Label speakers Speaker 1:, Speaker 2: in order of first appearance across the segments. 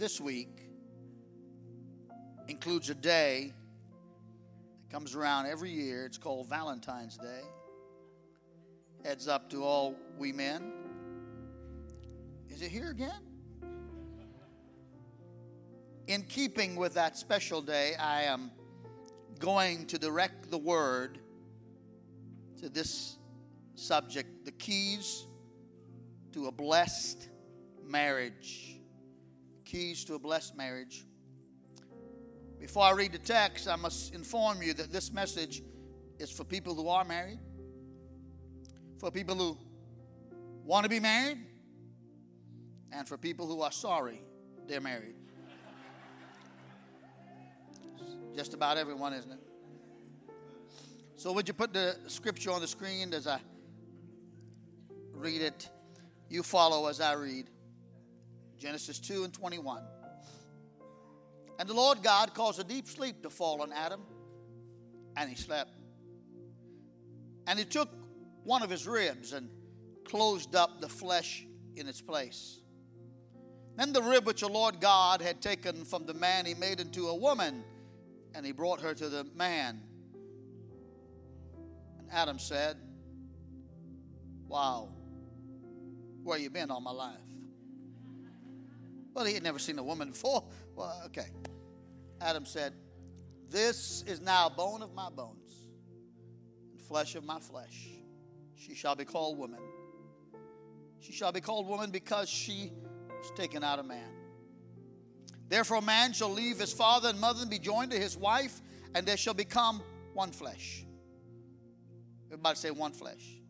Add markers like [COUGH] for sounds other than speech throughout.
Speaker 1: this week includes a day that comes around every year. It's called Valentine's Day. Heads up to all we men. Is it here again? In keeping with that special day, I am going to direct the word to this subject the keys to a blessed marriage. Keys to a blessed marriage. Before I read the text, I must inform you that this message is for people who are married, for people who want to be married, and for people who are sorry they're married. Just about everyone, isn't it? So, would you put the scripture on the screen as I read it? You follow as I read. Genesis 2 and 21. And the Lord God caused a deep sleep to fall on Adam, and he slept. And he took one of his ribs and closed up the flesh in its place. Then the rib which the Lord God had taken from the man, he made into a woman, and he brought her to the man. And Adam said, Wow, where you been all my life? Well, he had never seen a woman before. Well, okay. Adam said, This is now bone of my bones and flesh of my flesh. She shall be called woman. She shall be called woman because she was taken out of man. Therefore, man shall leave his father and mother and be joined to his wife, and they shall become one flesh. Everybody say one flesh.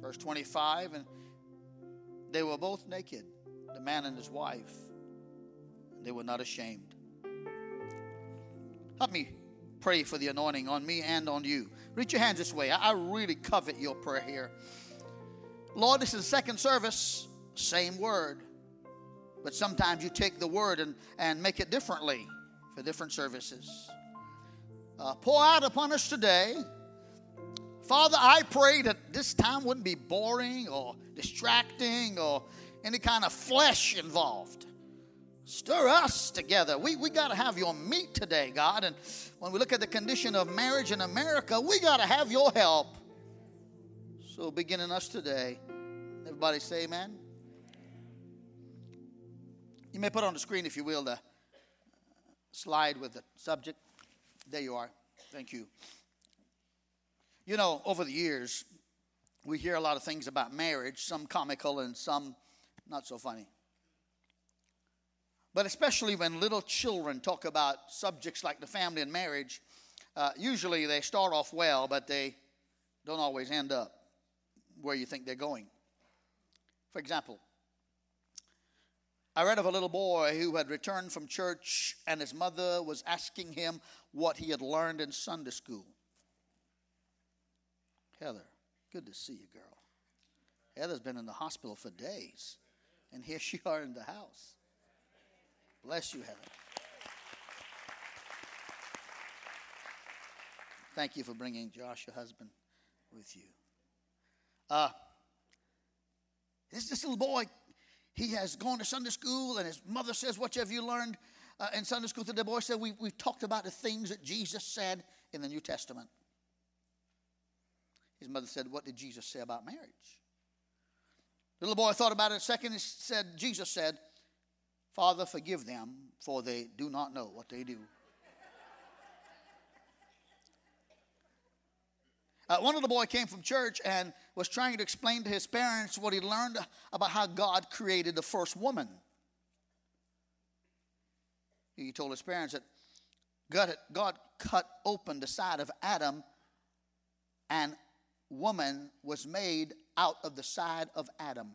Speaker 1: Verse 25, and they were both naked, the man and his wife. They were not ashamed. Help me pray for the anointing on me and on you. Reach your hands this way. I really covet your prayer here. Lord, this is the second service, same word. But sometimes you take the word and, and make it differently for different services. Uh, pour out upon us today. Father, I pray that this time wouldn't be boring or distracting or any kind of flesh involved. Stir us together. We, we got to have your meat today, God. And when we look at the condition of marriage in America, we got to have your help. So, beginning us today, everybody say amen. You may put on the screen, if you will, the slide with the subject. There you are. Thank you. You know, over the years, we hear a lot of things about marriage, some comical and some not so funny. But especially when little children talk about subjects like the family and marriage, uh, usually they start off well, but they don't always end up where you think they're going. For example, I read of a little boy who had returned from church and his mother was asking him what he had learned in Sunday school. Heather, good to see you, girl. Heather's been in the hospital for days, and here [LAUGHS] she are in the house. Bless you, Heather. Thank you for bringing Josh, your husband, with you. Uh, this, this little boy he has gone to Sunday school, and his mother says, What have you learned uh, in Sunday school? To the boy said, we, We've talked about the things that Jesus said in the New Testament. His mother said, What did Jesus say about marriage? The little boy thought about it a second and said, Jesus said, Father, forgive them, for they do not know what they do. Uh, one the boy came from church and was trying to explain to his parents what he learned about how God created the first woman. He told his parents that God, God cut open the side of Adam, and woman was made out of the side of Adam.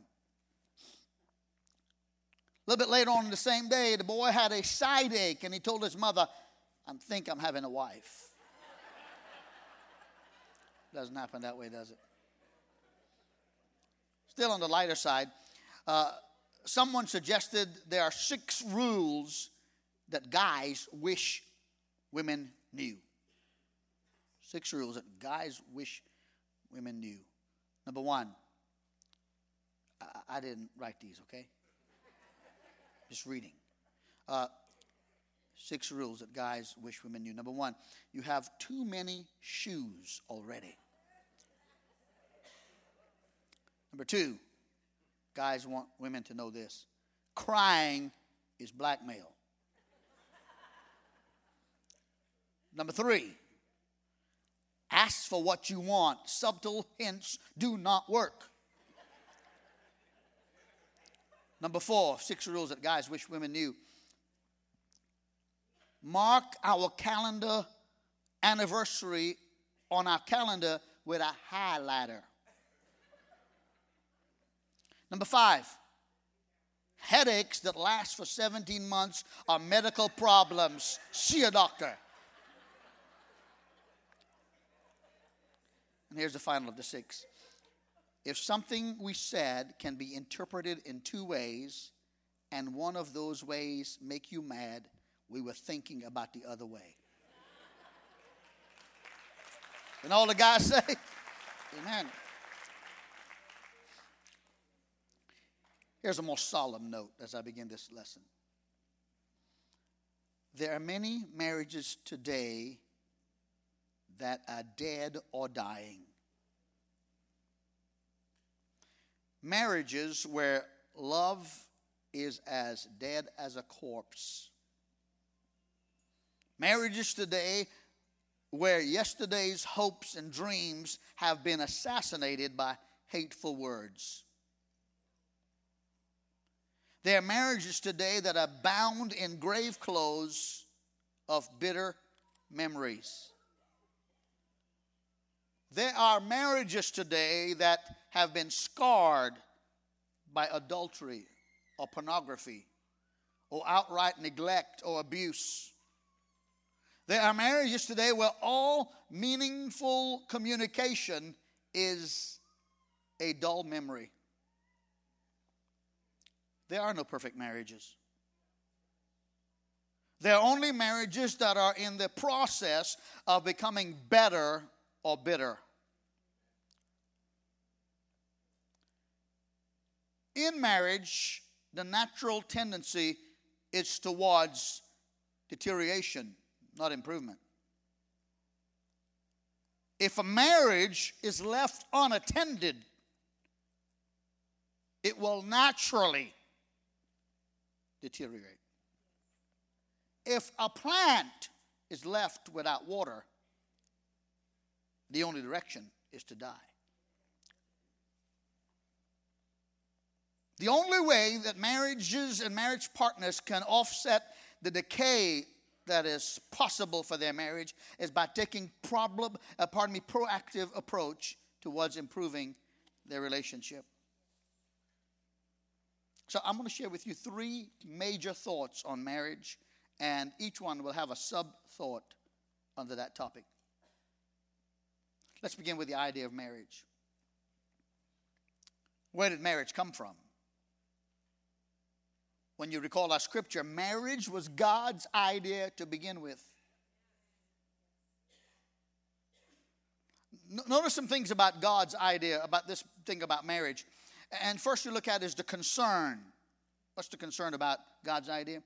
Speaker 1: A little bit later on in the same day, the boy had a side ache, and he told his mother, I think I'm having a wife. [LAUGHS] Doesn't happen that way, does it? Still on the lighter side, uh, someone suggested there are six rules that guys wish women knew. Six rules that guys wish women knew. Number one, I, I didn't write these, okay? Just reading. Uh, six rules that guys wish women knew. Number one, you have too many shoes already. Number two, guys want women to know this crying is blackmail. Number three, ask for what you want. Subtle hints do not work. Number four, six rules that guys wish women knew. Mark our calendar anniversary on our calendar with a highlighter. Number five, headaches that last for 17 months are medical problems. See a doctor. And here's the final of the six. If something we said can be interpreted in two ways, and one of those ways make you mad, we were thinking about the other way. And all the guys [LAUGHS] say, Amen. Here's a more solemn note as I begin this lesson. There are many marriages today that are dead or dying. Marriages where love is as dead as a corpse. Marriages today where yesterday's hopes and dreams have been assassinated by hateful words. There are marriages today that are bound in grave clothes of bitter memories. There are marriages today that have been scarred by adultery or pornography or outright neglect or abuse. There are marriages today where all meaningful communication is a dull memory. There are no perfect marriages. There are only marriages that are in the process of becoming better or bitter. In marriage, the natural tendency is towards deterioration, not improvement. If a marriage is left unattended, it will naturally deteriorate. If a plant is left without water, the only direction is to die. The only way that marriages and marriage partners can offset the decay that is possible for their marriage is by taking problem, uh, pardon me, proactive approach towards improving their relationship. So I'm going to share with you three major thoughts on marriage, and each one will have a sub thought under that topic. Let's begin with the idea of marriage. Where did marriage come from? When you recall our scripture, marriage was God's idea to begin with. Notice some things about God's idea, about this thing about marriage. And first you look at is the concern. What's the concern about God's idea?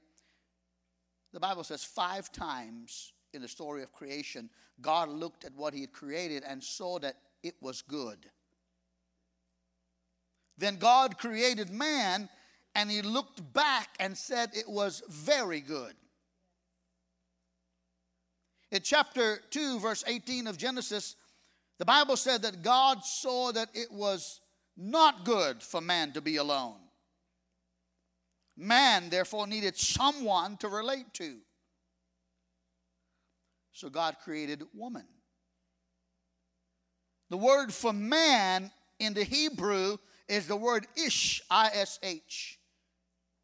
Speaker 1: The Bible says five times in the story of creation, God looked at what He had created and saw that it was good. Then God created man and He looked back and said it was very good. In chapter 2, verse 18 of Genesis, the Bible said that God saw that it was not good for man to be alone. Man, therefore, needed someone to relate to. So God created woman. The word for man in the Hebrew is the word ish, I S H.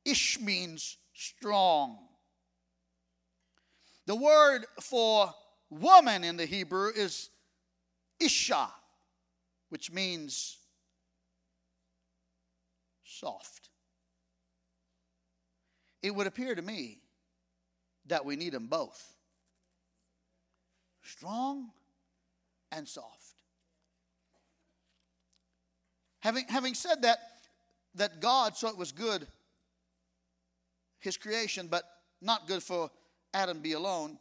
Speaker 1: Ish means strong. The word for woman in the Hebrew is isha, which means soft. It would appear to me that we need them both strong and soft. Having, having said that, that God saw it was good his creation, but not good for Adam be alone.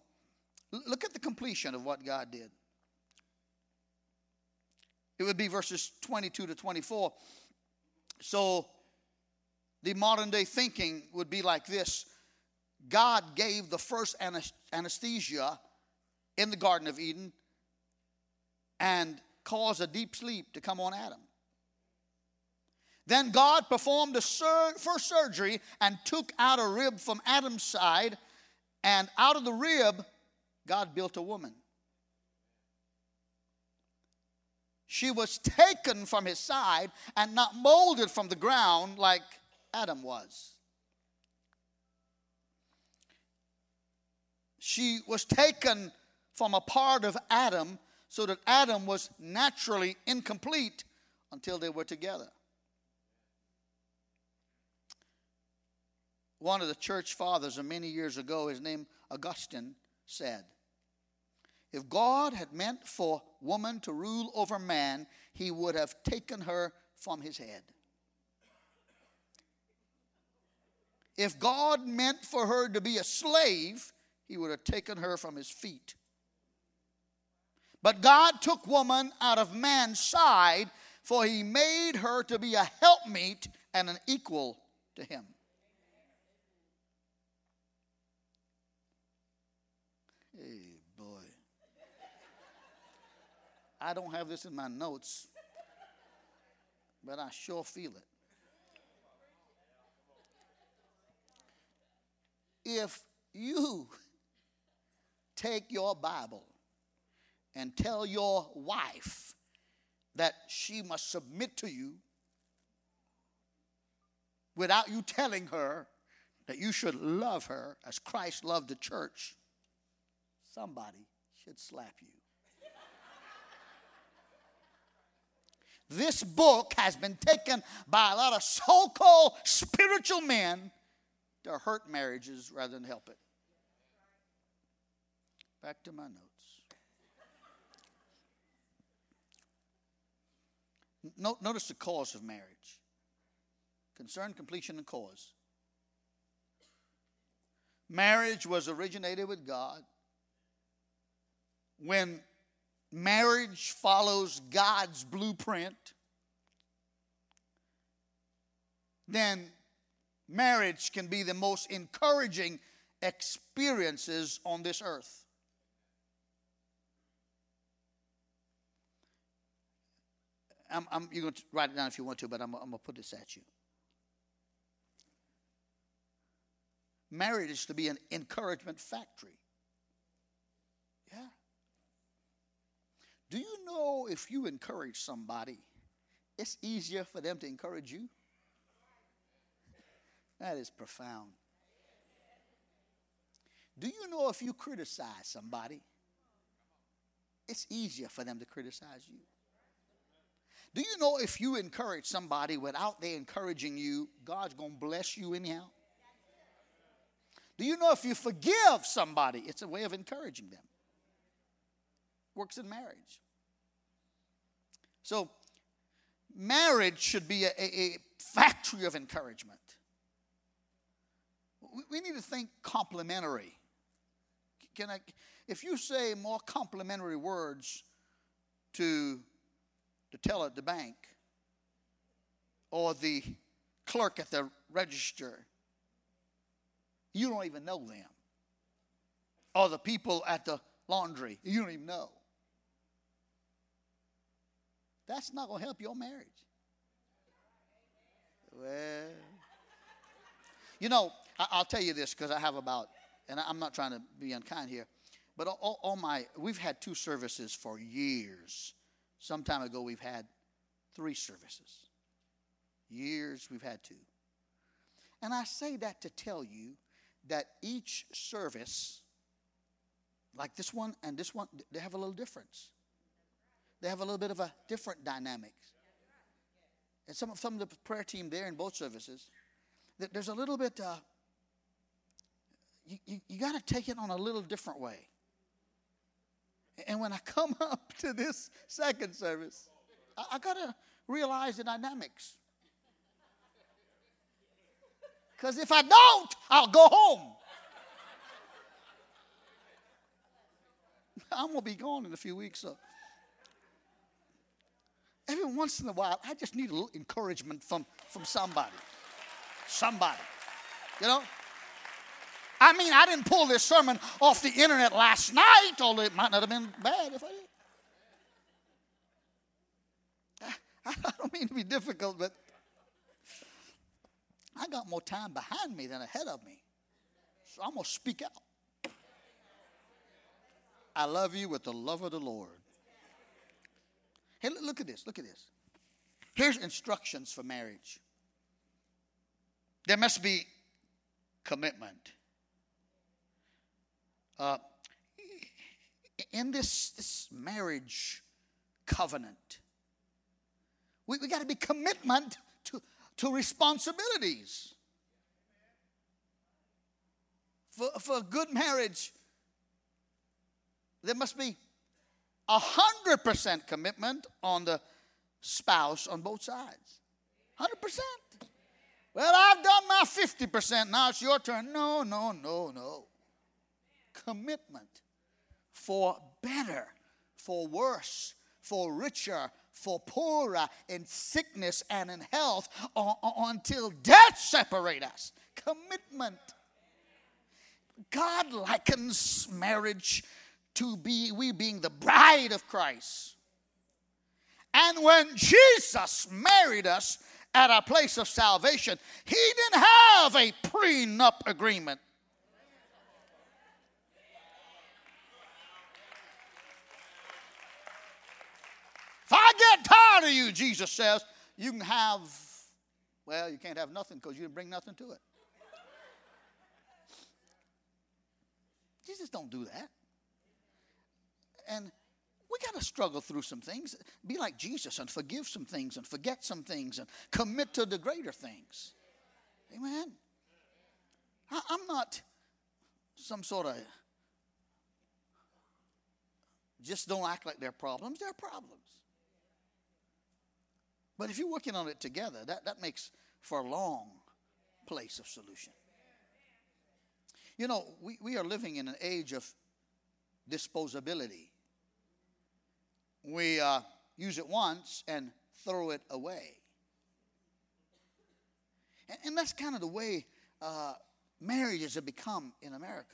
Speaker 1: Look at the completion of what God did. It would be verses 22 to 24. So the modern day thinking would be like this God gave the first anesthesia in the Garden of Eden and caused a deep sleep to come on Adam. Then God performed the sur- first surgery and took out a rib from Adam's side, and out of the rib, God built a woman. She was taken from his side and not molded from the ground like Adam was. She was taken from a part of Adam so that Adam was naturally incomplete until they were together. One of the church fathers of many years ago, his name Augustine, said, If God had meant for woman to rule over man, he would have taken her from his head. If God meant for her to be a slave, he would have taken her from his feet. But God took woman out of man's side, for he made her to be a helpmeet and an equal to him. Hey, boy. I don't have this in my notes, but I sure feel it. If you take your Bible and tell your wife that she must submit to you without you telling her that you should love her as Christ loved the church, somebody should slap you. this book has been taken by a lot of so called spiritual men to hurt marriages rather than help it. Back to my notes. Notice the cause of marriage concern, completion, and cause. Marriage was originated with God. When marriage follows God's blueprint, then marriage can be the most encouraging experiences on this earth. I'm, I'm, you're going to write it down if you want to, but I'm, I'm going to put this at you. Marriage is to be an encouragement factory. Yeah. Do you know if you encourage somebody, it's easier for them to encourage you? That is profound. Do you know if you criticize somebody, it's easier for them to criticize you? Do you know if you encourage somebody without they encouraging you, God's going to bless you anyhow? Do you know if you forgive somebody, it's a way of encouraging them? Works in marriage. So, marriage should be a, a factory of encouragement. We, we need to think complimentary. Can I, if you say more complimentary words to the teller at the bank or the clerk at the register. You don't even know them. Or the people at the laundry. You don't even know. That's not going to help your marriage. Well, you know, I, will tell you this because I have about, and I'm not trying to be unkind here, but all, all my, we've had two services for years some time ago, we've had three services. Years, we've had two. And I say that to tell you that each service, like this one and this one, they have a little difference. They have a little bit of a different dynamic. And some of, some of the prayer team there in both services, there's a little bit, uh, you, you, you got to take it on a little different way. And when I come [LAUGHS] up to this second service, I, I got to realize the dynamics. Because if I don't, I'll go home. [LAUGHS] I'm going to be gone in a few weeks, so. Every once in a while, I just need a little encouragement from, from somebody. Somebody. You know? I mean, I didn't pull this sermon off the internet last night, although it might not have been bad if I did. [LAUGHS] I don't mean to be difficult, but I got more time behind me than ahead of me. So I'm going to speak out. I love you with the love of the Lord. Hey, look at this. Look at this. Here's instructions for marriage there must be commitment. Uh, in this, this marriage covenant, we, we got to be commitment to, to responsibilities. For, for a good marriage, there must be a hundred percent commitment on the spouse on both sides. Hundred percent. Well, I've done my 50%. Now it's your turn. No, no, no, no. Commitment for better, for worse, for richer, for poorer, in sickness and in health, uh, uh, until death separate us. Commitment. God likens marriage to be we being the bride of Christ. And when Jesus married us, at our place of salvation, he didn't have a prenup agreement. If I get tired of you, Jesus says, you can have, well, you can't have nothing because you didn't bring nothing to it. Jesus don't do that. And we got to struggle through some things. Be like Jesus and forgive some things and forget some things and commit to the greater things. Amen. I, am not some sort of just don't act like they're problems. They're problems. But if you're working on it together, that, that makes for a long place of solution. You know, we, we are living in an age of disposability we uh, use it once and throw it away. And, and that's kind of the way uh, marriages have become in America.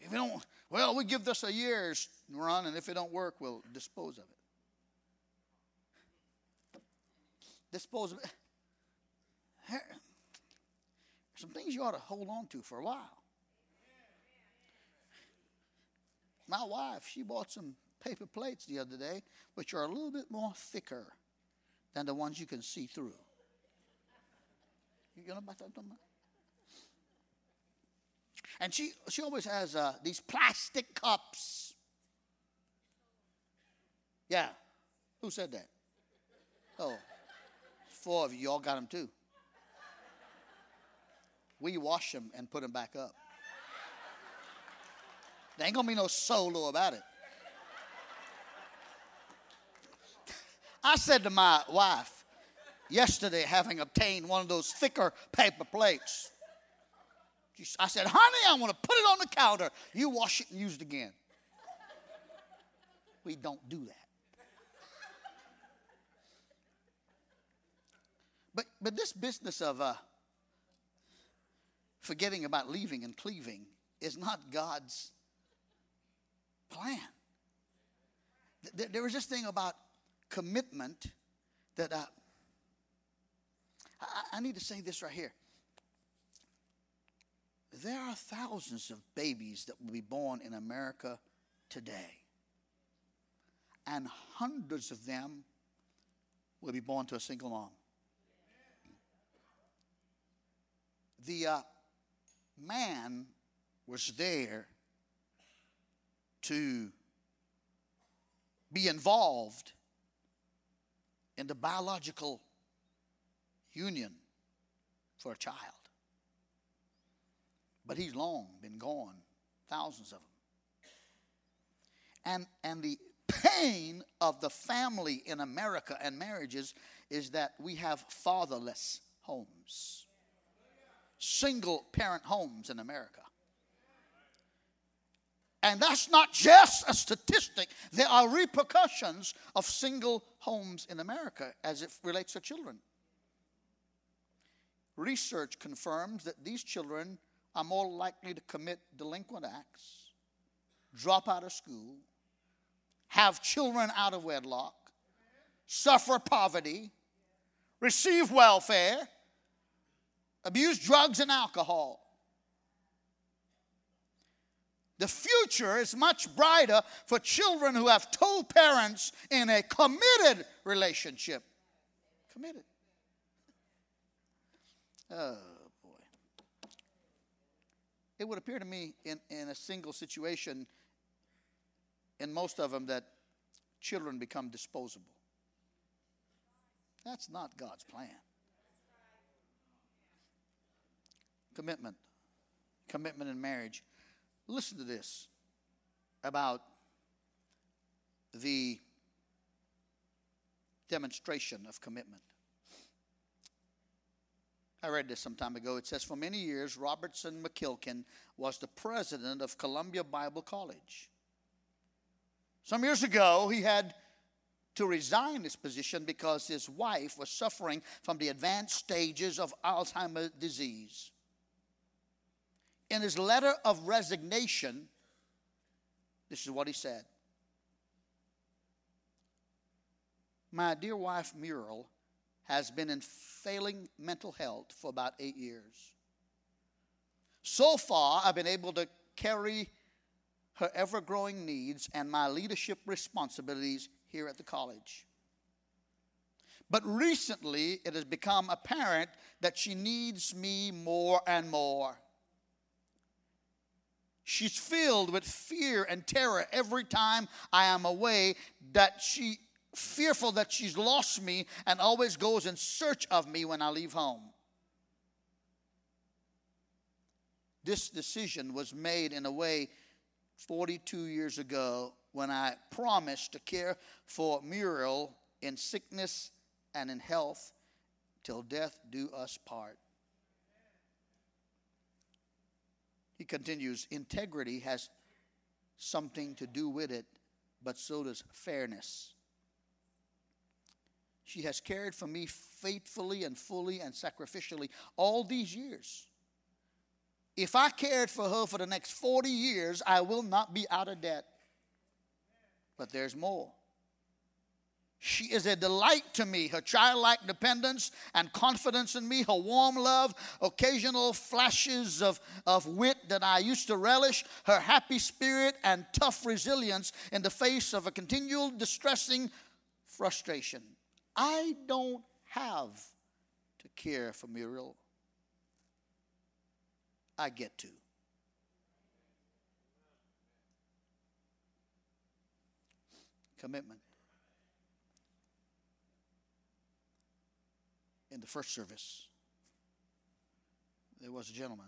Speaker 1: If we don't, well, we give this a year's run, and if it don't work, we'll dispose of it. Dispose of. Some things you ought to hold on to for a while. My wife, she bought some paper plates the other day, which are a little bit more thicker than the ones you can see through. You know about that? And she, she always has uh, these plastic cups. Yeah. Who said that? Oh, four of you. Y'all got them too. We wash them and put them back up. There ain't gonna be no solo about it. I said to my wife yesterday, having obtained one of those thicker paper plates, I said, honey, I want to put it on the counter. You wash it and use it again. We don't do that. But, but this business of uh, forgetting about leaving and cleaving is not God's plan. There was this thing about commitment that uh, I, I need to say this right here. There are thousands of babies that will be born in America today, and hundreds of them will be born to a single mom. The uh, man was there to be involved in the biological union for a child. But he's long been gone, thousands of them. And, and the pain of the family in America and marriages is that we have fatherless homes, single parent homes in America. And that's not just a statistic, there are repercussions of single homes in America as it relates to children. Research confirms that these children are more likely to commit delinquent acts, drop out of school, have children out of wedlock, suffer poverty, receive welfare, abuse drugs and alcohol. The future is much brighter for children who have two parents in a committed relationship. Committed. Oh, boy. It would appear to me in, in a single situation, in most of them, that children become disposable. That's not God's plan. Commitment. Commitment in marriage. Listen to this about the demonstration of commitment. I read this some time ago. It says, For many years, Robertson McQuilkin was the president of Columbia Bible College. Some years ago, he had to resign his position because his wife was suffering from the advanced stages of Alzheimer's disease. In his letter of resignation, this is what he said My dear wife, Muriel, has been in failing mental health for about eight years. So far, I've been able to carry her ever growing needs and my leadership responsibilities here at the college. But recently, it has become apparent that she needs me more and more. She's filled with fear and terror every time I am away that she fearful that she's lost me and always goes in search of me when I leave home. This decision was made in a way 42 years ago when I promised to care for Muriel in sickness and in health till death do us part. He continues, integrity has something to do with it, but so does fairness. She has cared for me faithfully and fully and sacrificially all these years. If I cared for her for the next 40 years, I will not be out of debt. But there's more. She is a delight to me. Her childlike dependence and confidence in me, her warm love, occasional flashes of, of wit that I used to relish, her happy spirit and tough resilience in the face of a continual distressing frustration. I don't have to care for Muriel. I get to. Commitment. In the first service, there was a gentleman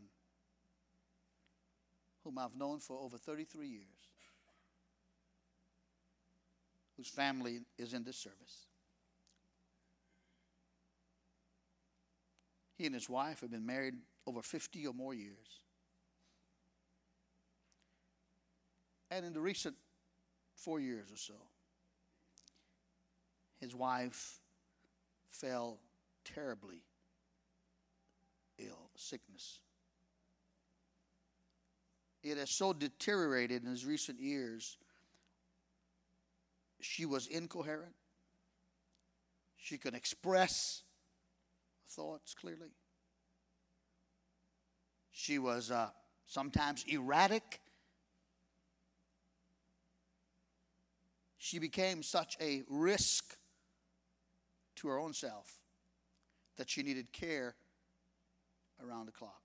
Speaker 1: whom I've known for over 33 years, whose family is in this service. He and his wife have been married over 50 or more years. And in the recent four years or so, his wife fell terribly ill, sickness. It has so deteriorated in his recent years. She was incoherent. She could express thoughts clearly. She was uh, sometimes erratic. She became such a risk to her own self that she needed care around the clock.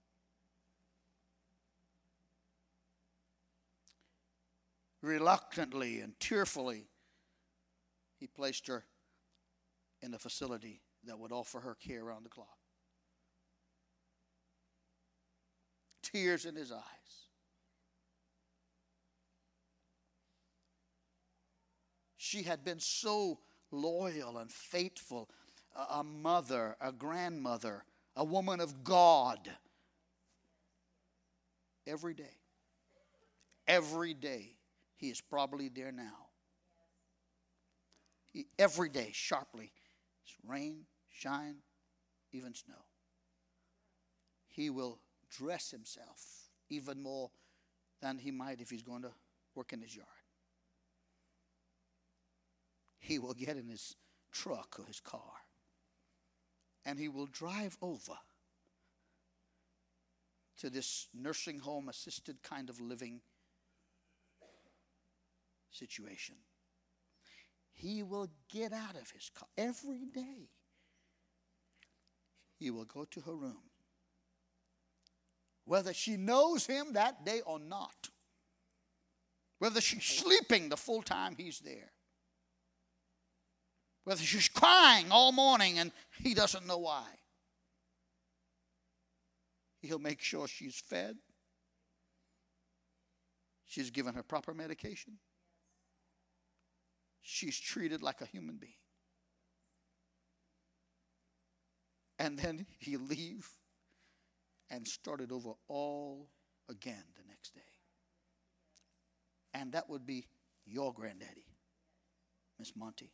Speaker 1: Reluctantly and tearfully, he placed her in a facility that would offer her care around the clock. Tears in his eyes. She had been so loyal and faithful, a mother, a grandmother, a woman of God. Every day. Every day. He is probably there now. Every day, sharply. Rain, shine, even snow. He will dress himself even more than he might if he's going to work in his yard. He will get in his truck or his car and he will drive over to this nursing home assisted kind of living situation. He will get out of his car every day. He will go to her room. Whether she knows him that day or not, whether she's sleeping the full time he's there, whether she's crying all morning and he doesn't know why. He'll make sure she's fed, she's given her proper medication, she's treated like a human being. And then he'll leave and start it over all again the next day. And that would be your granddaddy, Miss Monty.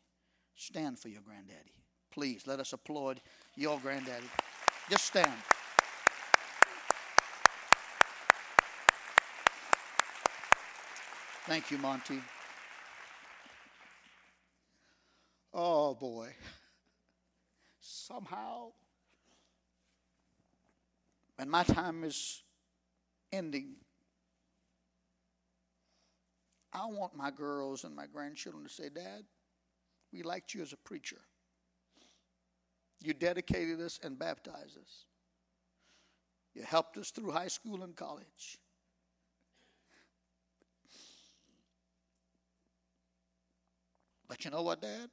Speaker 1: Stand for your granddaddy. Please let us applaud your granddaddy. Just stand. Thank you, Monty. Oh boy. Somehow, when my time is ending, I want my girls and my grandchildren to say, Dad, we liked you as a preacher. You dedicated us and baptized us. You helped us through high school and college. But you know what, Dad?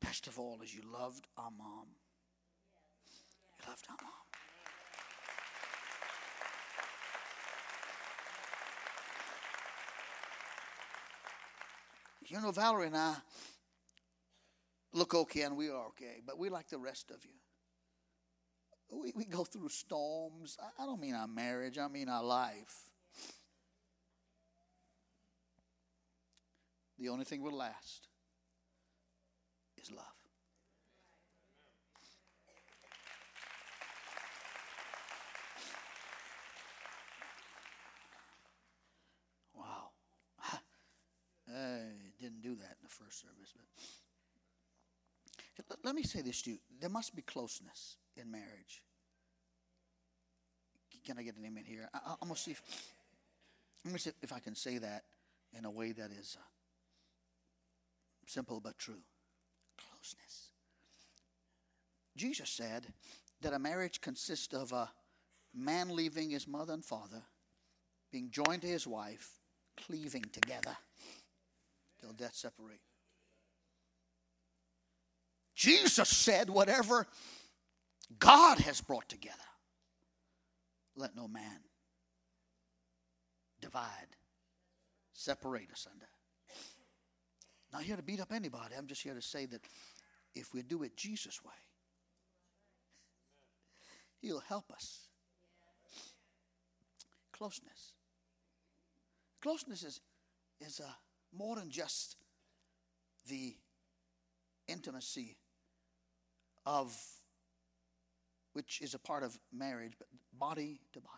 Speaker 1: Best of all is you loved our mom. You loved our mom. You know, Valerie and I look okay and we are okay, but we like the rest of you. We, we go through storms. I, don't mean our marriage, I mean our life. The only thing will last is love. Wow. Hey didn't do that in the first service. But let me say this to you: there must be closeness in marriage. Can I get an amen here? I, am gonna see. If, let me see if I can say that in a way that is uh, simple but true. Closeness. Jesus said that a marriage consists of a man leaving his mother and father, being joined to his wife, cleaving together till death separate. Jesus said, Whatever God has brought together, let no man divide, separate us under. Not here to beat up anybody. I'm just here to say that if we do it Jesus' way, He'll help us. Closeness. Closeness is, is a more than just the intimacy of which is a part of marriage, but body to body.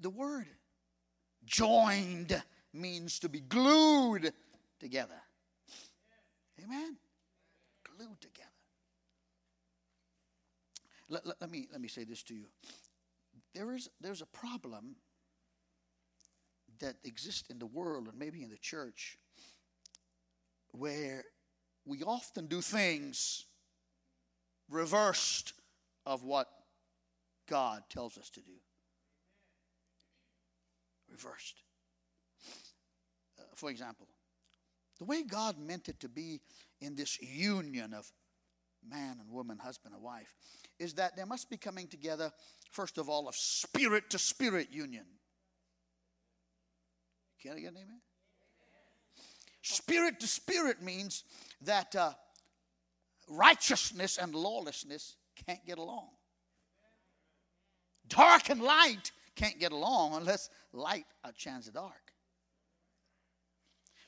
Speaker 1: The word joined means to be glued together. Amen? Glued together. Let, let, let, me, let me say this to you. There is, there's a problem that exist in the world and maybe in the church where we often do things reversed of what God tells us to do. Reversed. Uh, for example, the way God meant it to be in this union of man and woman, husband and wife, is that there must be coming together, first of all, of spirit to spirit union. Can I get an amen? Spirit to spirit means that uh, righteousness and lawlessness can't get along. Dark and light can't get along unless light outshines the dark.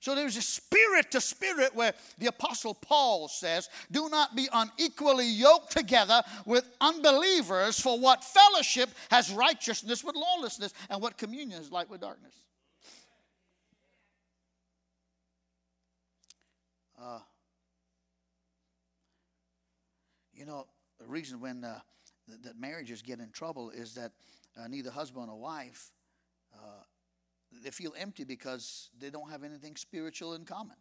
Speaker 1: So there's a spirit to spirit where the Apostle Paul says, Do not be unequally yoked together with unbelievers, for what fellowship has righteousness with lawlessness, and what communion is light with darkness. Uh, you know, the reason when uh, that marriages get in trouble is that uh, neither husband or wife uh, they feel empty because they don't have anything spiritual in common.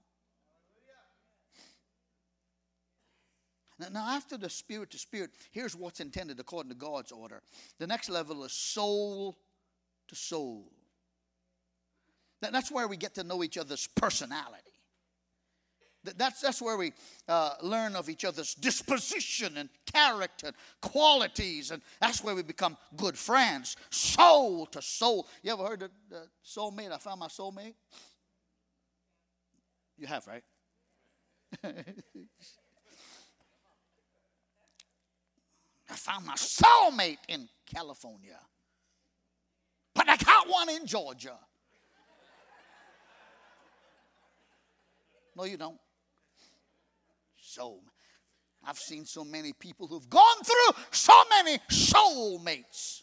Speaker 1: Now, now, after the spirit to spirit, here's what's intended according to God's order. The next level is soul to soul. That's where we get to know each other's personality. That's, that's where we uh, learn of each other's disposition and character, and qualities, and that's where we become good friends, soul to soul. You ever heard of the soulmate? I found my soulmate. You have, right? [LAUGHS] I found my soulmate in California, but I got one in Georgia. No, you don't soul. I've seen so many people who've gone through so many soulmates.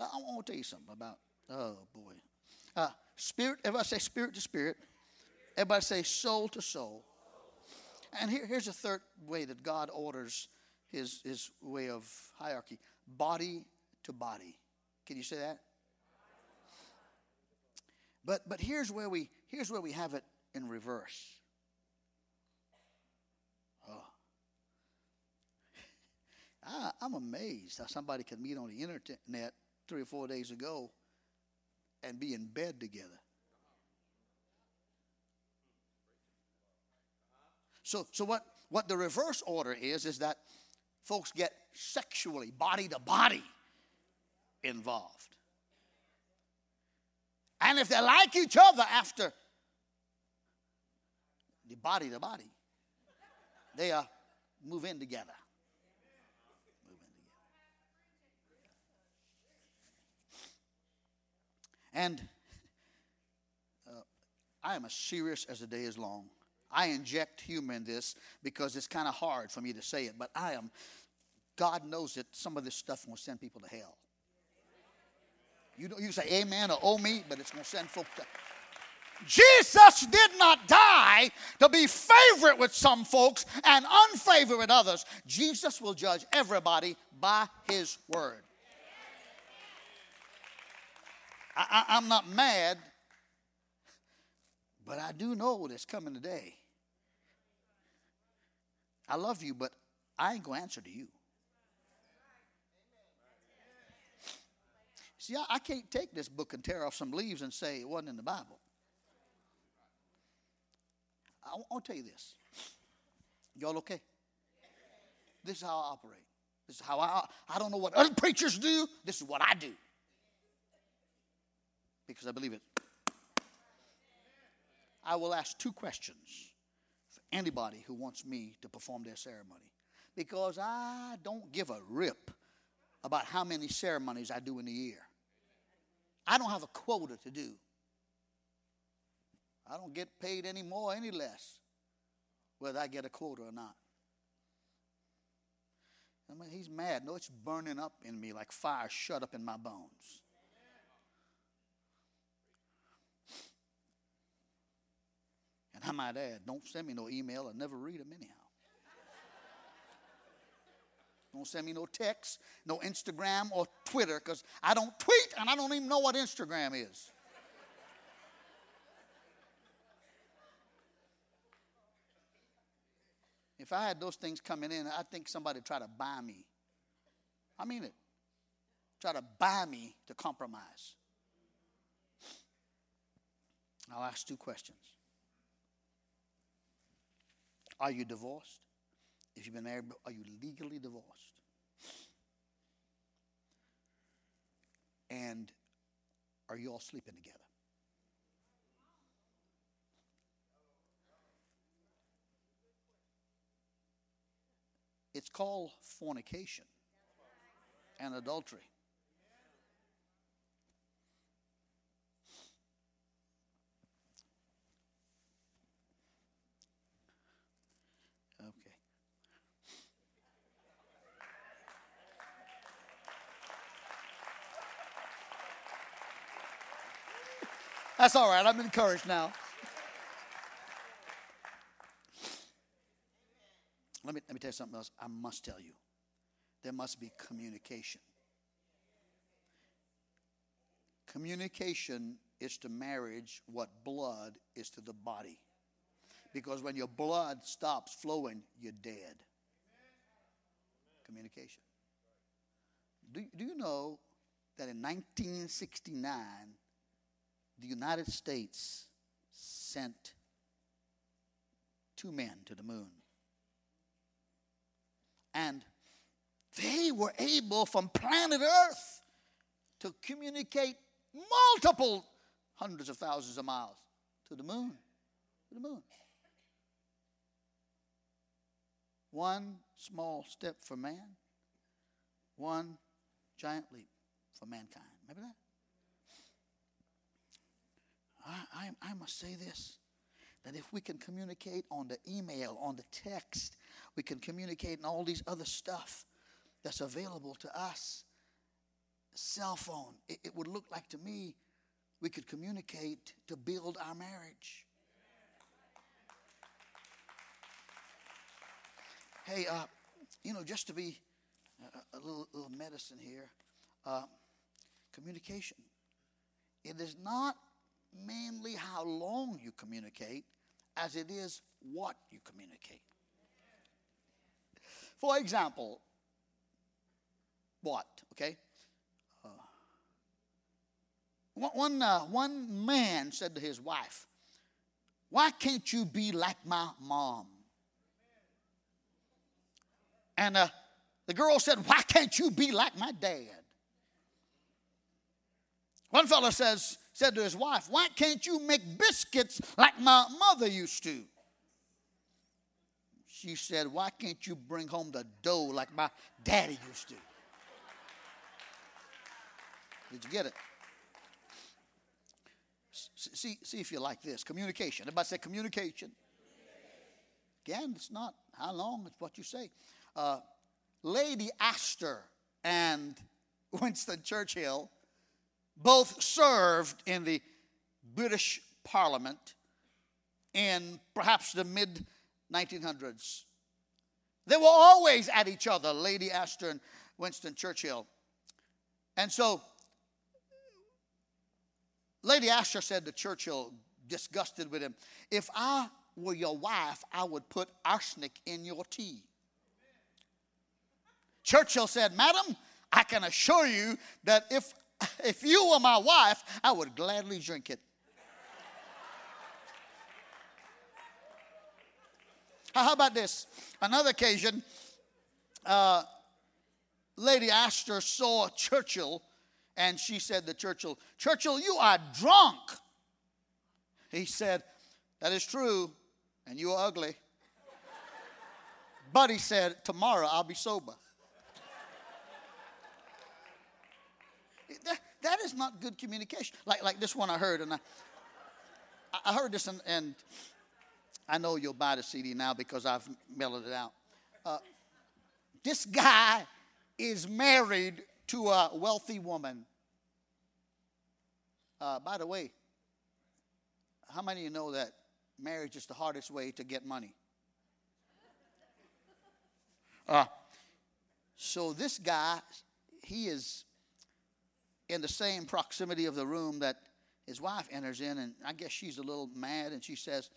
Speaker 1: I, I want to tell you something about, oh boy. Uh, spirit, everybody say spirit to spirit. Everybody say soul to soul. And here, here's a third way that God orders his, his way of hierarchy body to body. Can you say that? But, but here's, where we, here's where we have it in reverse. Oh. [LAUGHS] I, I'm amazed how somebody can meet on the internet three or four days ago and be in bed together. So, so what, what the reverse order is, is that folks get sexually, body to body, involved. And if they like each other after the body to body. They are move in together. Move in together. And uh, I am as serious as the day is long. I inject humor in this because it's kind of hard for me to say it, but I am, God knows that some of this stuff will send people to hell. You, know, you say amen or oh me, but it's going to send folk to Jesus did not die to be favorite with some folks and unfavorite with others. Jesus will judge everybody by his word. I, am not mad, but I do know that's coming today. I love you, but I ain't going to answer to you. See, I, I can't take this book and tear off some leaves and say it wasn't in the Bible. I to tell you this. Y'all okay? This is how I operate. This is how I I don't know what other preachers do. This is what I do. Because I believe it. I will ask two questions for anybody who wants me to perform their ceremony. Because I don't give a rip about how many ceremonies I do in a year. I don't have a quota to do. I don't get paid any more, any less, whether I get a quota or not. I mean, he's mad. No, it's burning up in me like fire shut up in my bones. And I might add, don't send me no email. I never read them anyhow. Don't send me no text, no Instagram or Twitter, because I don't tweet and I don't even know what Instagram is. If I had those things coming in, I think somebody try to buy me. I mean it. Try to buy me to compromise. I'll ask two questions. Are you divorced? If you've been married, are you legally divorced? And are you all sleeping together? It's called fornication and adultery. Okay. That's all right. I'm encouraged now. Let me, let me tell you something else. I must tell you there must be communication. Communication is to marriage what blood is to the body. Because when your blood stops flowing, you're dead. Communication. Do, do you know that in 1969, the United States sent two men to the moon? And they were able from planet Earth to communicate multiple hundreds of thousands of miles to the moon. To the moon. One small step for man, one giant leap for mankind. Remember that? I, I, I must say this that if we can communicate on the email, on the text, we can communicate in all these other stuff that's available to us. Cell phone, it, it would look like to me we could communicate to build our marriage. Hey, uh, you know, just to be a, a little, little medicine here, uh, communication. It is not mainly how long you communicate as it is what you communicate. For example, what? Okay? Uh, one, uh, one man said to his wife, Why can't you be like my mom? And uh, the girl said, Why can't you be like my dad? One fellow says, said to his wife, Why can't you make biscuits like my mother used to? She said, Why can't you bring home the dough like my daddy used to? Did you get it? See, see if you like this. Communication. Everybody say communication. Again, it's not how long, it's what you say. Uh, Lady Astor and [LAUGHS] Winston Churchill both served in the British Parliament in perhaps the mid 1900s. They were always at each other, Lady Astor and Winston Churchill. And so, Lady Astor said to Churchill, disgusted with him, If I were your wife, I would put arsenic in your tea. Churchill said, Madam, I can assure you that if, [LAUGHS] if you were my wife, I would gladly drink it. How about this? Another occasion, uh, Lady Astor saw Churchill and she said to Churchill, Churchill, you are drunk. He said, That is true, and you are ugly. but he said, Tomorrow I'll be sober. That, that is not good communication. Like, like this one I heard, and I, I heard this, and, and I know you'll buy the CD now because I've mellowed it out. Uh, this guy is married to a wealthy woman. Uh, by the way, how many of you know that marriage is the hardest way to get money? Uh, so this guy, he is in the same proximity of the room that his wife enters in, and I guess she's a little mad, and she says,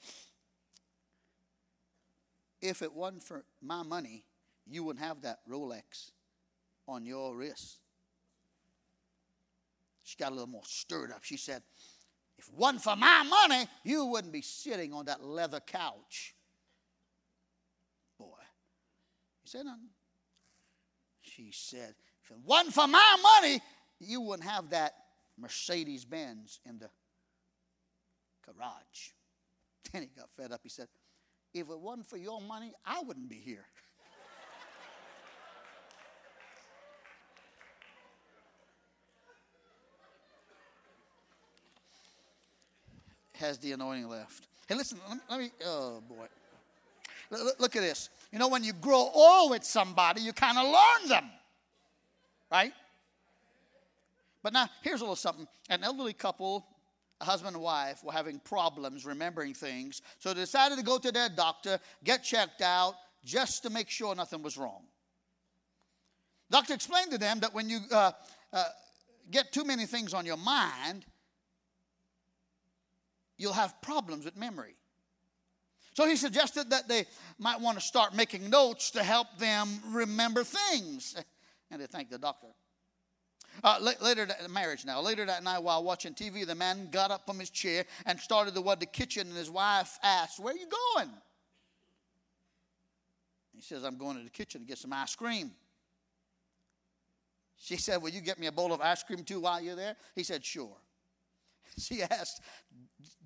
Speaker 1: if it wasn't for my money, you wouldn't have that Rolex on your wrist. She got a little more stirred up. She said, If it wasn't for my money, you wouldn't be sitting on that leather couch. Boy. He said nothing. She said, If it wasn't for my money, you wouldn't have that Mercedes Benz in the garage. [LAUGHS] Then he got fed up. He said, If it wasn't for your money, I wouldn't be here. [LAUGHS] Has the anointing left? Hey, listen, let me, let me oh boy. L- look at this. You know, when you grow old with somebody, you kind of learn them, right? But now, here's a little something. An elderly couple, a husband and wife, were having problems remembering things, so they decided to go to their doctor, get checked out, just to make sure nothing was wrong. Doctor explained to them that when you uh, uh, get too many things on your mind, you'll have problems with memory. So he suggested that they might want to start making notes to help them remember things. And they thanked the doctor. Uh, later, that, marriage now. Later that night, while watching TV, the man got up from his chair and started to toward the kitchen, and his wife asked, Where are you going? He says, I'm going to the kitchen to get some ice cream. She said, Will you get me a bowl of ice cream too while you're there? He said, Sure. [LAUGHS] She asked,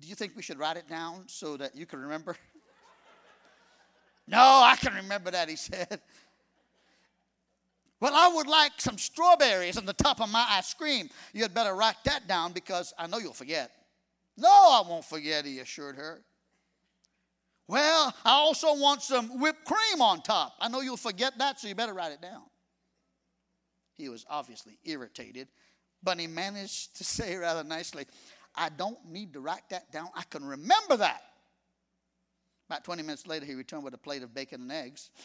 Speaker 1: Do you think we should write it down so that you can remember? [LAUGHS] no, I can remember that, he said. Well, I would like some strawberries on the top of my ice cream. You had better write that down because I know you'll forget. No, I won't forget, he assured her. Well, I also want some whipped cream on top. I know you'll forget that, so you better write it down. He was obviously irritated, but he managed to [LAUGHS] say rather nicely, I don't need to write that down. I can remember that. About 20 minutes later, he returned with a plate of bacon and eggs. [LAUGHS]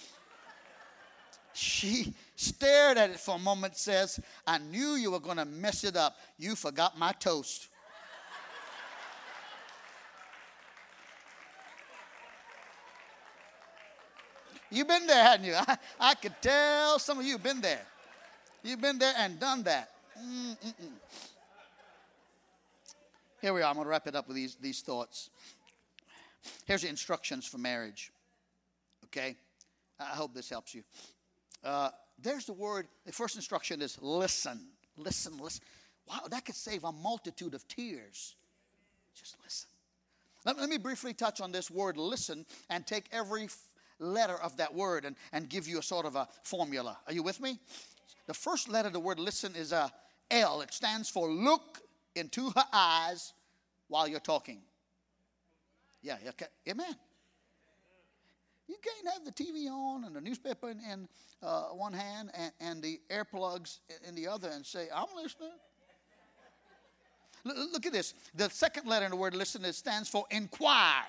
Speaker 1: She stared at it for a moment, says, I knew you were going to mess it up. You forgot my toast. You've been there, hadn't you? [LAUGHS] I, I could tell some of you have been there. You've been there and done that. Mm-mm-mm. Here we are. I'm going to wrap it up with these, these thoughts. Here's the instructions for marriage. Okay? I hope this helps you. Uh, there's the word, the first instruction is listen. Listen, listen. Wow, that could save a multitude of tears. Just listen. Let, let me briefly touch on this word listen and take every letter of that word and, and give you a sort of a formula. Are you with me? The first letter of the word listen is a L. It stands for look into her eyes while you're talking. Yeah, okay. Amen. You can't have the TV on and the newspaper in, in uh, one hand and, and the earplugs in the other and say, I'm listening. Look at this. The second letter in the word listen it stands for inquire.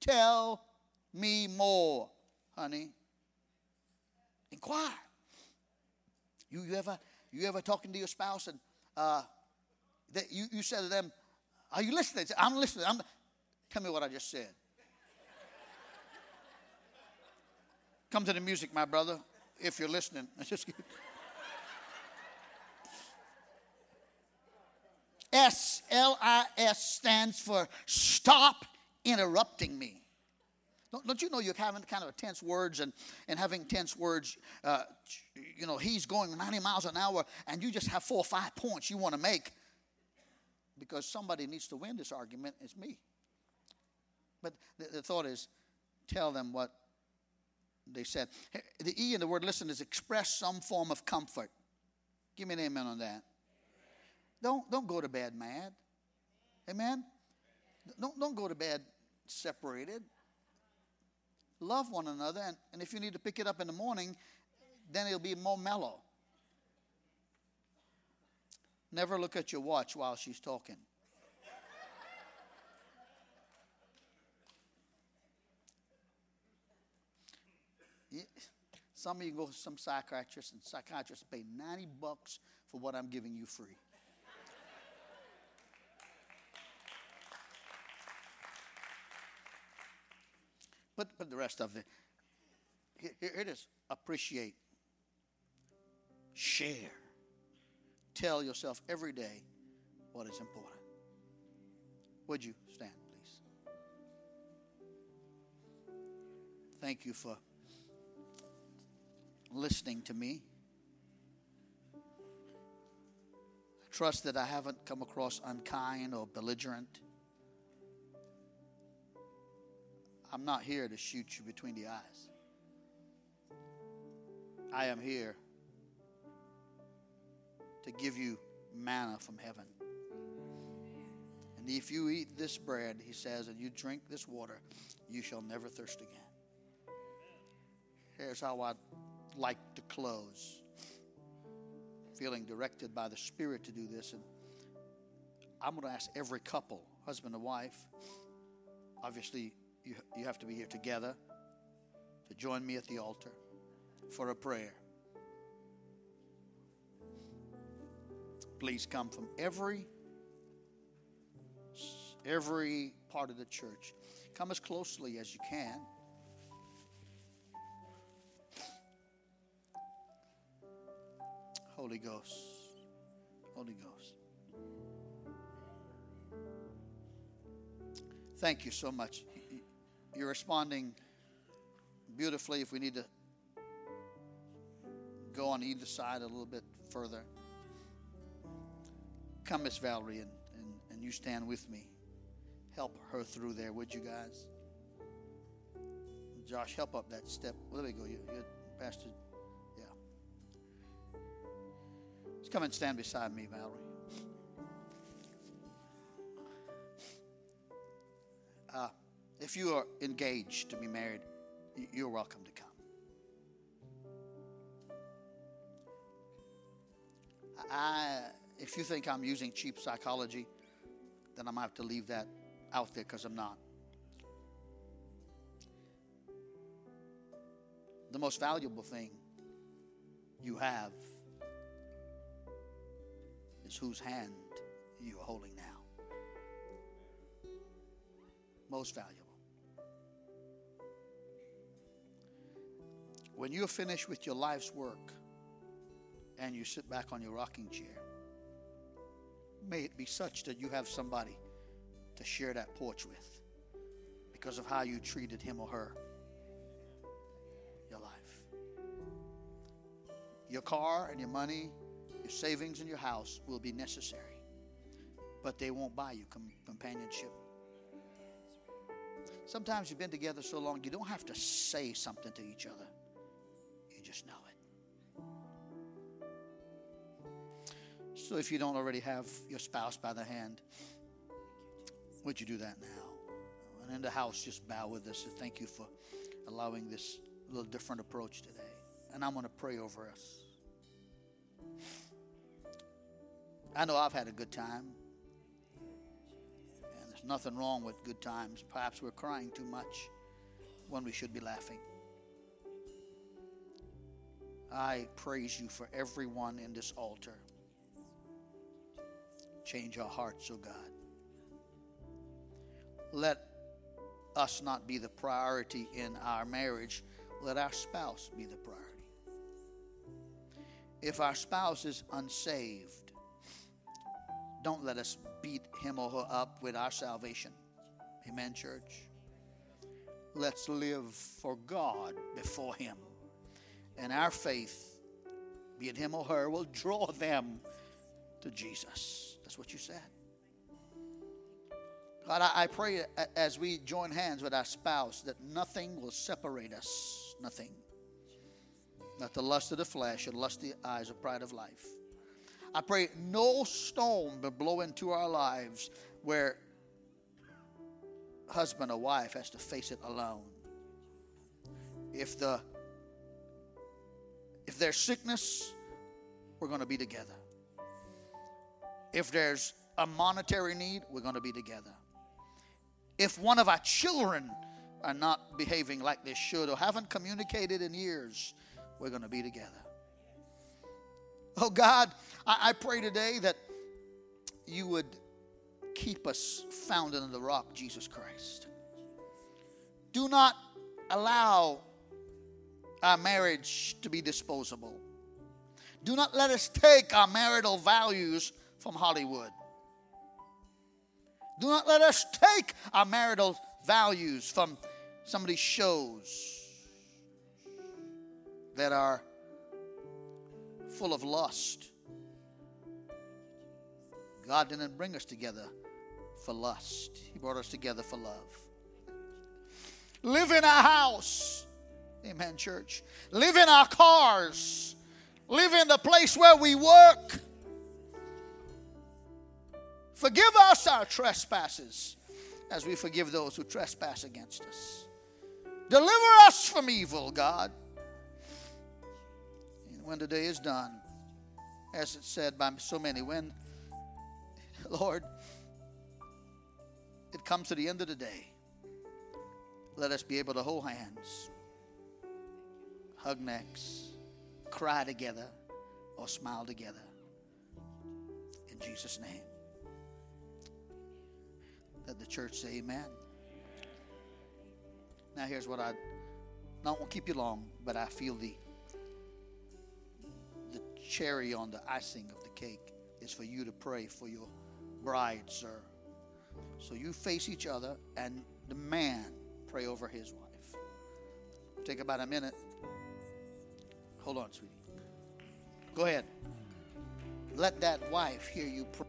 Speaker 1: Tell me more, honey. Inquire. You, you ever you ever talking to your spouse and uh, that you, you said to them, Are you listening? I'm listening. I'm, tell me what I just said. Come to the music, my brother, if you're listening. [LAUGHS] Just S L I S stands for stop interrupting me. Don't, don't, you know you're having kind of tense words and, and having tense words? Uh, you know, he's going 90 miles an hour and you just have four or five points you want to make because somebody needs to win this argument. It's me. But the, the thought is tell them what they said. The E in the word listen is express some form of comfort. Give me an amen on that. Don't, don't go to bed mad. Amen? Don't, don't go to bed separated love one another. And, and if you need to pick it up in the morning, then it'll be more mellow. Never look at your watch while she's talking. Some of you go to some psychiatrist, and psychiatrists pay 90 bucks for what I'm giving you free. Put, put the rest of it. Here, here it is. Appreciate. Share. Tell yourself every day what is important. Would you stand, please? Thank you for listening to me. I trust that I haven't come across unkind or belligerent. I'm not here to shoot you between the eyes. I am here to give you manna from heaven. And if you eat this bread, he says, and you drink this water, you shall never thirst again. Here's how I'd like to close. Feeling directed by the Spirit to do this. And I'm going to ask every couple, husband and wife, obviously, you, you have to be here together to join me at the altar for a prayer. Please come from every every part of the church. Come as closely as you can. Holy Ghost. Holy Ghost. Thank you so much. You're responding beautifully. If we need to go on either side a little bit further, come, Miss Valerie, and, and, and you stand with me. Help her through there, would you guys? Josh, help up that step. Well, there we go. You, you, Pastor. Just come and stand beside me, Valerie. Uh, if you are engaged to be married, you're welcome to come. I, if you think I'm using cheap psychology, then going to have to leave that out there because I'm not. The most valuable thing you have whose hand you are holding now. Most valuable. When you're finished with your life's work and you sit back on your rocking chair, may it be such that you have somebody to share that porch with because of how you treated him or her your life. Your car and your money, your savings and your house will be necessary, but they won't buy you companionship. Sometimes you've been together so long, you don't have to say something to each other you just know it. So if you don't already have your spouse by the hand, would you do that now? And in the house, just bow with us and thank you for allowing this little different approach today. And I'm going to pray over us. I know I've had a good time. And there's nothing wrong with good times. Perhaps we're crying too much when we should be laughing. I praise you for everyone in this altar. Change our hearts, O oh God. Let us not be the priority in our marriage, let our spouse be the priority. If our spouse is unsaved, don't let us beat him or her up with our salvation. Amen, church. Let's live for God before Him and our faith, be it him or her, will draw them to Jesus. That's what you said. God, I, pray as we join hands with our spouse that nothing will separate us. Nothing. Not the lust of the flesh or the lust of the eyes or pride of life. I pray no storm will blow into our lives where husband or wife has to face it alone. If the if there's sickness, we're going to be together. If there's a monetary need, we're going to be together. If one of our children are not behaving like they should or haven't communicated in years, we're going to be together. Oh God, I, I pray today that you would keep us founded in the rock, Jesus Christ. Do not allow our marriage to be disposable. Do not let us take our marital values from Hollywood. Do not let us take our marital values from some of these shows that are full of lust. God didn't bring us together for lust, He brought us together for love. Live in our house Amen, church. Live in our cars, live in the place where we work
Speaker 2: Forgive us our trespasses as we forgive those who trespass against us. Deliver us from evil, God. And when the day is done, as it's said by so many, when, [LAUGHS] Lord, it comes to the end of the day, let us be able to hold hands, hug necks, cry together, or smile together. In Jesus' name. Let the church say amen. Now here's what I not won't keep you long, but I feel the the cherry on the icing of the cake is for you to pray for your bride, sir. So you face each other and the man pray over his wife. Take about a minute. Hold on, sweetie. Go ahead. Let that wife hear you pray.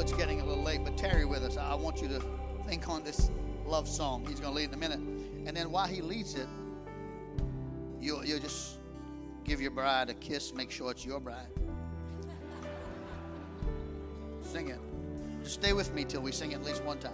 Speaker 2: Know it's getting a little late, but tarry with us. I want you to think on this love song. He's going to lead in a minute. And then while he leads it, you'll, you'll just give your bride a kiss, make sure it's your bride. [LAUGHS] Sing it. Just stay with me till we sing at least one time.